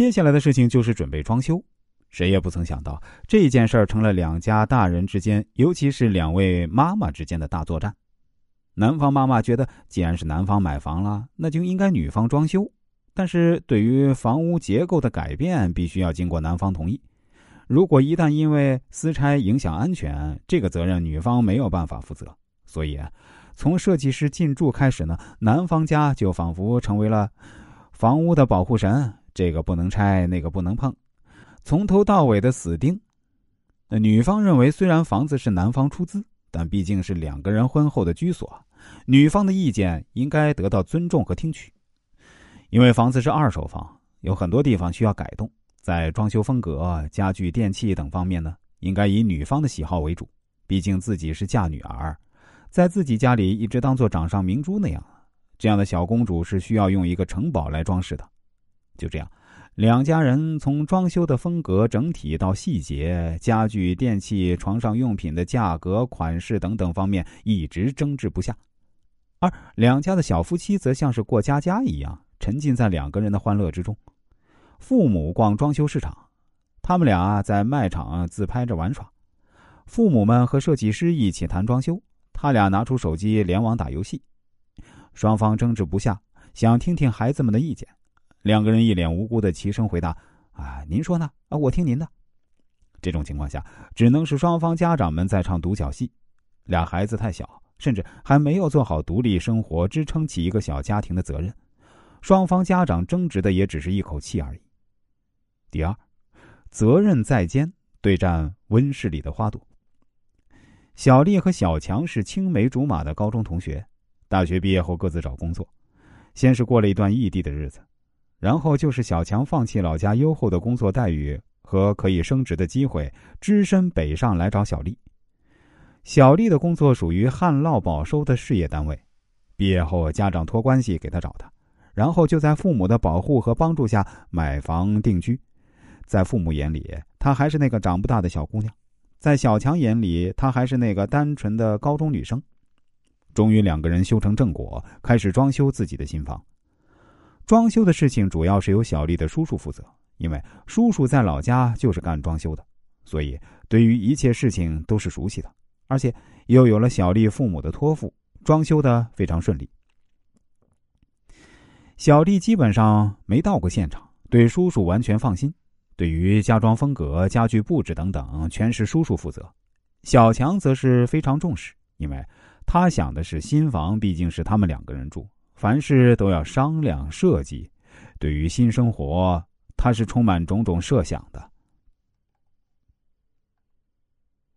接下来的事情就是准备装修。谁也不曾想到，这件事儿成了两家大人之间，尤其是两位妈妈之间的大作战。男方妈妈觉得，既然是男方买房了，那就应该女方装修。但是对于房屋结构的改变，必须要经过男方同意。如果一旦因为私拆影响安全，这个责任女方没有办法负责。所以，从设计师进驻开始呢，男方家就仿佛成为了房屋的保护神，这个不能拆，那个不能碰。从头到尾的死盯。那女方认为，虽然房子是男方出资，但毕竟是两个人婚后的居所，女方的意见应该得到尊重和听取。因为房子是二手房，有很多地方需要改动，在装修风格、家具、电器等方面呢，应该以女方的喜好为主。毕竟自己是嫁女儿，在自己家里一直当做掌上明珠那样，这样的小公主是需要用一个城堡来装饰的。就这样。两家人从装修的风格、整体到细节、家具、电器、床上用品的价格、款式等等方面一直争执不下，而两家的小夫妻则像是过家家一样，沉浸在两个人的欢乐之中。父母逛装修市场，他们俩在卖场自拍着玩耍；父母们和设计师一起谈装修，他俩拿出手机联网打游戏。双方争执不下，想听听孩子们的意见。两个人一脸无辜的齐声回答：“啊，您说呢？啊，我听您的。”这种情况下，只能是双方家长们在唱独角戏。俩孩子太小，甚至还没有做好独立生活、支撑起一个小家庭的责任。双方家长争执的也只是一口气而已。第二，责任在肩，对战温室里的花朵。小丽和小强是青梅竹马的高中同学，大学毕业后各自找工作，先是过了一段异地的日子。然后就是小强放弃老家优厚的工作待遇和可以升职的机会，只身北上来找小丽。小丽的工作属于旱涝保收的事业单位，毕业后家长托关系给她找的，然后就在父母的保护和帮助下买房定居。在父母眼里，她还是那个长不大的小姑娘；在小强眼里，她还是那个单纯的高中女生。终于，两个人修成正果，开始装修自己的新房。装修的事情主要是由小丽的叔叔负责，因为叔叔在老家就是干装修的，所以对于一切事情都是熟悉的，而且又有了小丽父母的托付，装修的非常顺利。小丽基本上没到过现场，对叔叔完全放心。对于家装风格、家具布置等等，全是叔叔负责。小强则是非常重视，因为他想的是新房毕竟是他们两个人住。凡事都要商量设计，对于新生活，他是充满种种设想的。